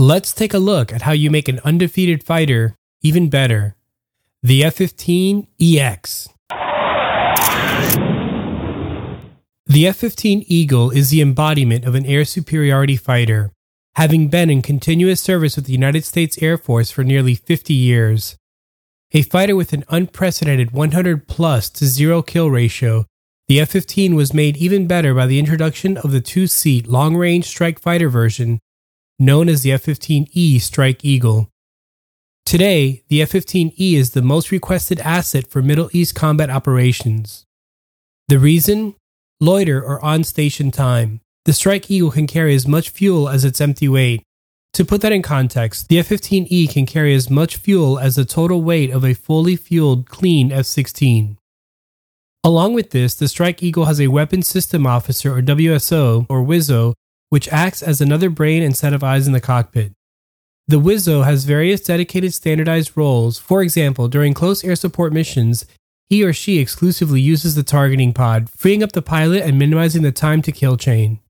Let's take a look at how you make an undefeated fighter even better. The F 15 EX. The F 15 Eagle is the embodiment of an air superiority fighter, having been in continuous service with the United States Air Force for nearly 50 years. A fighter with an unprecedented 100 plus to 0 kill ratio, the F 15 was made even better by the introduction of the two seat long range strike fighter version known as the F 15E Strike Eagle. Today, the F 15E is the most requested asset for Middle East combat operations. The reason? Loiter or on station time. The Strike Eagle can carry as much fuel as its empty weight. To put that in context, the F 15E can carry as much fuel as the total weight of a fully fueled clean F 16. Along with this, the Strike Eagle has a Weapons System Officer or WSO or WISO which acts as another brain and set of eyes in the cockpit. The WISO has various dedicated standardized roles. For example, during close air support missions, he or she exclusively uses the targeting pod, freeing up the pilot and minimizing the time to kill chain.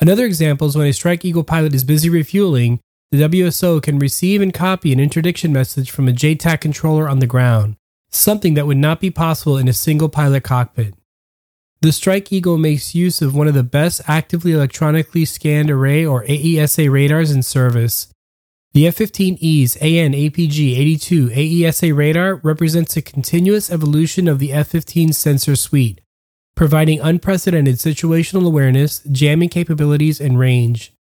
Another example is when a Strike Eagle pilot is busy refueling, the WSO can receive and copy an interdiction message from a JTAC controller on the ground, something that would not be possible in a single pilot cockpit. The Strike Eagle makes use of one of the best actively electronically scanned array or AESA radars in service. The F 15E's AN APG 82 AESA radar represents a continuous evolution of the F 15 sensor suite, providing unprecedented situational awareness, jamming capabilities, and range.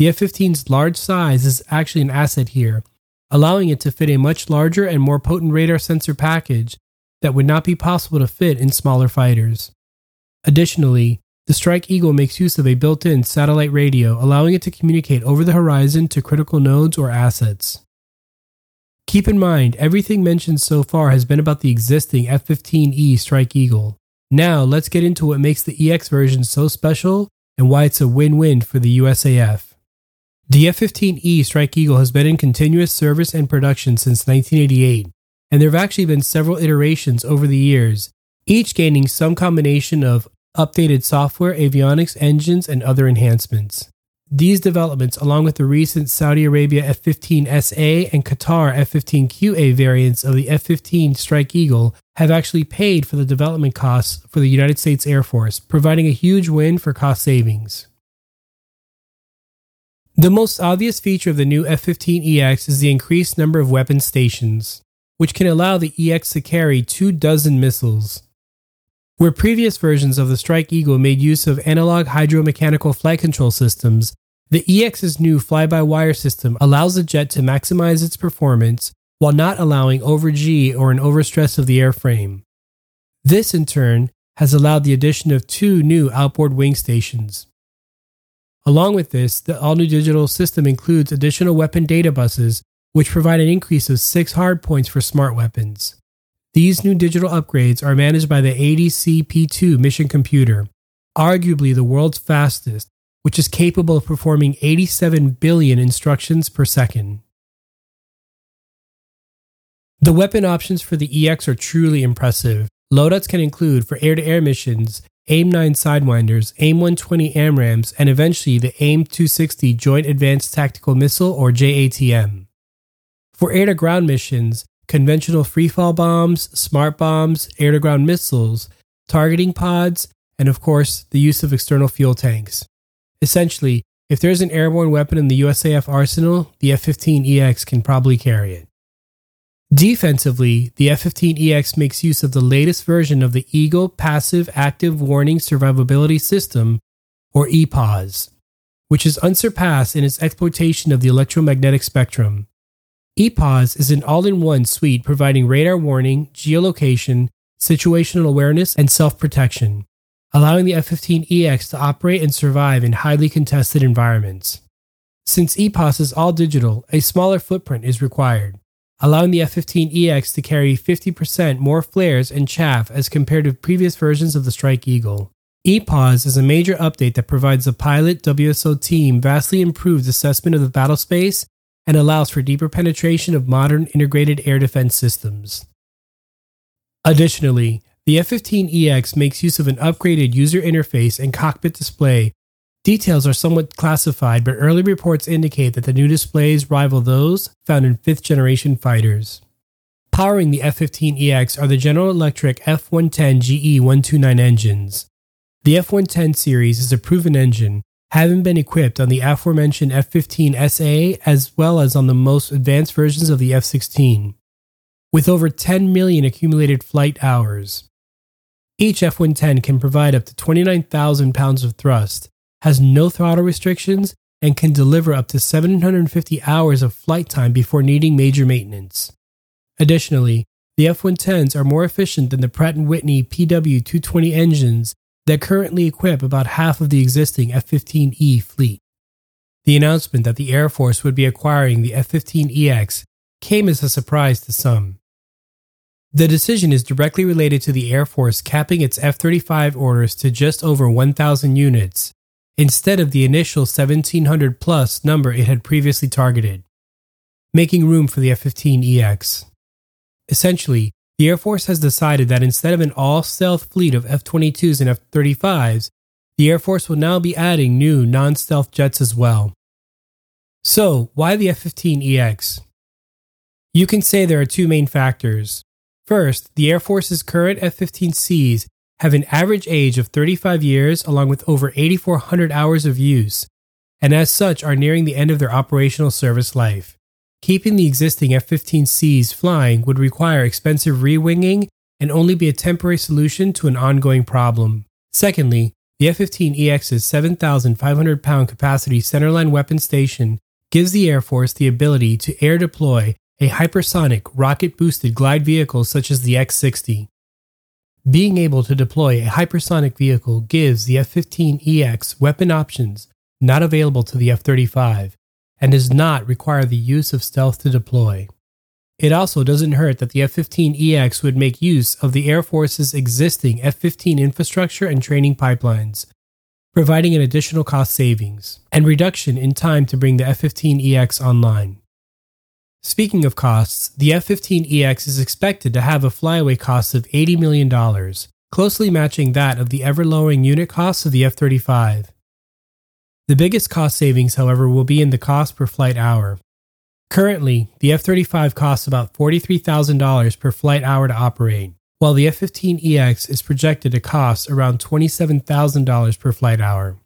The F 15's large size is actually an asset here, allowing it to fit a much larger and more potent radar sensor package that would not be possible to fit in smaller fighters. Additionally, the Strike Eagle makes use of a built in satellite radio, allowing it to communicate over the horizon to critical nodes or assets. Keep in mind, everything mentioned so far has been about the existing F 15E Strike Eagle. Now, let's get into what makes the EX version so special and why it's a win win for the USAF. The F 15E Strike Eagle has been in continuous service and production since 1988, and there have actually been several iterations over the years, each gaining some combination of updated software, avionics, engines, and other enhancements. These developments, along with the recent Saudi Arabia F 15 SA and Qatar F 15 QA variants of the F 15 Strike Eagle, have actually paid for the development costs for the United States Air Force, providing a huge win for cost savings. The most obvious feature of the new F 15 EX is the increased number of weapon stations, which can allow the EX to carry two dozen missiles. Where previous versions of the Strike Eagle made use of analog hydromechanical flight control systems, the EX's new fly by wire system allows the jet to maximize its performance while not allowing over G or an overstress of the airframe. This, in turn, has allowed the addition of two new outboard wing stations. Along with this, the all new digital system includes additional weapon data buses, which provide an increase of six hardpoints for smart weapons. These new digital upgrades are managed by the ADC P2 mission computer, arguably the world's fastest, which is capable of performing 87 billion instructions per second. The weapon options for the EX are truly impressive. Loadouts can include for air to air missions AIM 9 Sidewinders, AIM 120 AMRAAMs, and eventually the AIM 260 Joint Advanced Tactical Missile or JATM. For air to ground missions, conventional freefall bombs, smart bombs, air to ground missiles, targeting pods, and of course, the use of external fuel tanks. Essentially, if there's an airborne weapon in the USAF arsenal, the F 15EX can probably carry it. Defensively, the F 15EX makes use of the latest version of the Eagle Passive Active Warning Survivability System, or EPAWSS, which is unsurpassed in its exploitation of the electromagnetic spectrum. EPAWSS is an all in one suite providing radar warning, geolocation, situational awareness, and self protection, allowing the F 15EX to operate and survive in highly contested environments. Since EPAWSS is all digital, a smaller footprint is required, allowing the F 15EX to carry 50% more flares and chaff as compared to previous versions of the Strike Eagle. EPAWSS is a major update that provides the pilot WSO team vastly improved assessment of the battle space and allows for deeper penetration of modern integrated air defense systems. Additionally, the F 15EX makes use of an upgraded user interface and cockpit display Details are somewhat classified, but early reports indicate that the new displays rival those found in fifth generation fighters. Powering the F 15EX are the General Electric F 110 GE 129 engines. The F 110 series is a proven engine, having been equipped on the aforementioned F 15 SA as well as on the most advanced versions of the F 16. With over 10 million accumulated flight hours, each F 110 can provide up to 29,000 pounds of thrust, has no throttle restrictions, and can deliver up to 750 hours of flight time before needing major maintenance. Additionally, the F-110s are more efficient than the Pratt & Whitney PW220 engines that currently equip about half of the existing F-15E fleet. The announcement that the Air Force would be acquiring the F-15EX came as a surprise to some. The decision is directly related to the Air Force capping its F 35 orders to just over 1,000 units, instead of the initial 1,700 plus number it had previously targeted, making room for the F 15EX. Essentially, the Air Force has decided that instead of an all stealth fleet of F 22s and F 35s, the Air Force will now be adding new non stealth jets as well. So, why the F 15EX? You can say there are two main factors. First, the Air Force's current F 15Cs have an average age of 35 years along with over 8,400 hours of use, and as such are nearing the end of their operational service life. Keeping the existing F 15Cs flying would require expensive rewinging and only be a temporary solution to an ongoing problem. Secondly, the F 15EX's 7,500 pound capacity centerline weapon station gives the Air Force the ability to air deploy a hypersonic rocket boosted glide vehicle such as the X 60. Being able to deploy a hypersonic vehicle gives the F 15EX weapon options not available to the F 35 and does not require the use of stealth to deploy. It also doesn't hurt that the F 15EX would make use of the Air Force's existing F 15 infrastructure and training pipelines, providing an additional cost savings and reduction in time to bring the F 15EX online. Speaking of costs, the F 15EX is expected to have a flyaway cost of $80 million, closely matching that of the ever lowering unit costs of the F 35. The biggest cost savings, however, will be in the cost per flight hour. Currently, the F 35 costs about $43,000 per flight hour to operate, while the F 15EX is projected to cost around $27,000 per flight hour.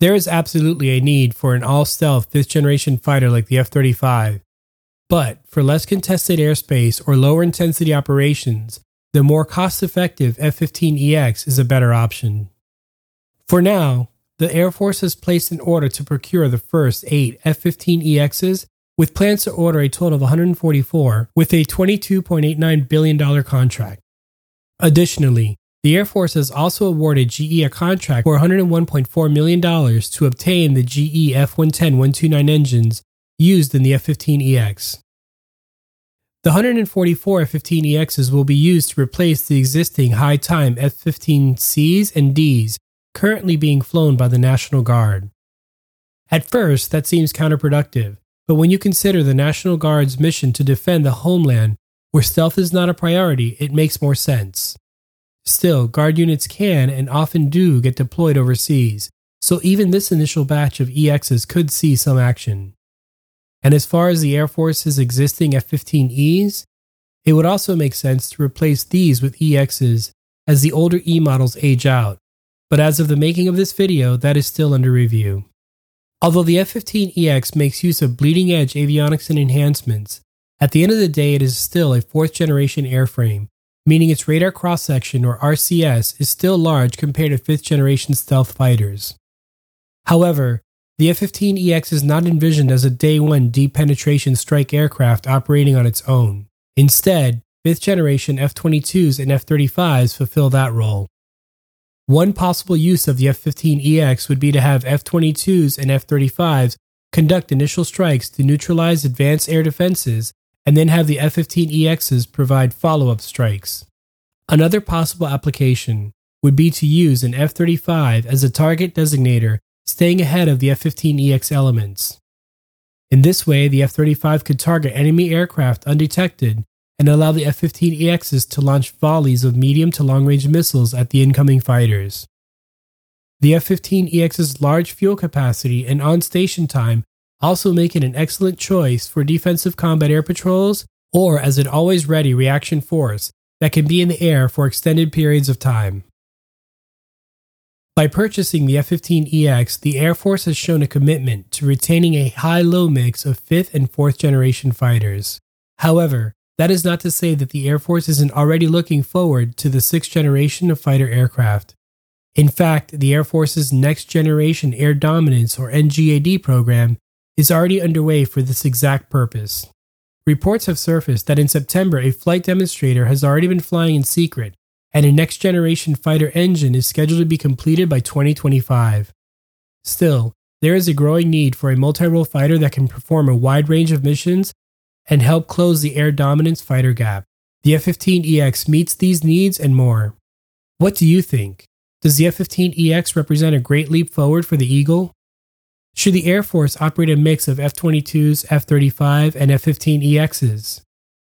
There is absolutely a need for an all stealth fifth generation fighter like the F 35, but for less contested airspace or lower intensity operations, the more cost effective F 15EX is a better option. For now, the Air Force has placed an order to procure the first eight F 15EXs, with plans to order a total of 144 with a $22.89 billion contract. Additionally, the Air Force has also awarded GE a contract for $101.4 million to obtain the GE F 110 129 engines used in the F 15EX. The 144 F 15EXs will be used to replace the existing high time F 15Cs and Ds currently being flown by the National Guard. At first, that seems counterproductive, but when you consider the National Guard's mission to defend the homeland, where stealth is not a priority, it makes more sense. Still, Guard units can and often do get deployed overseas, so even this initial batch of EXs could see some action. And as far as the Air Force's existing F 15Es, it would also make sense to replace these with EXs as the older E models age out, but as of the making of this video, that is still under review. Although the F-15EX makes use of bleeding edge avionics and enhancements, at the end of the day it is still a fourth generation airframe, meaning its radar cross section or RCS is still large compared to fifth generation stealth fighters. However, the F-15EX is not envisioned as a day one deep penetration strike aircraft operating on its own. Instead, fifth generation F-22s and F-35s fulfill that role. One possible use of the F 15EX would be to have F 22s and F 35s conduct initial strikes to neutralize advanced air defenses, and then have the F 15EXs provide follow up strikes. Another possible application would be to use an F 35 as a target designator, staying ahead of the F 15EX elements. In this way, the F 35 could target enemy aircraft undetected and allow the F 15EXs to launch volleys of medium to long range missiles at the incoming fighters. The F 15EX's large fuel capacity and on station time also make it an excellent choice for defensive combat air patrols or as an always ready reaction force that can be in the air for extended periods of time. By purchasing the F 15EX, the Air Force has shown a commitment to retaining a high low mix of fifth and fourth generation fighters. However, that is not to say that the Air Force isn't already looking forward to the sixth generation of fighter aircraft. In fact, the Air Force's Next Generation Air Dominance or NGAD program is already underway for this exact purpose. Reports have surfaced that in September, a flight demonstrator has already been flying in secret and a next generation fighter engine is scheduled to be completed by 2025. Still, there is a growing need for a multi role fighter that can perform a wide range of missions and help close the air dominance fighter gap. The F 15EX meets these needs and more. What do you think? Does the F 15EX represent a great leap forward for the Eagle? Should the Air Force operate a mix of F 22s, F 35, and F 15EXs?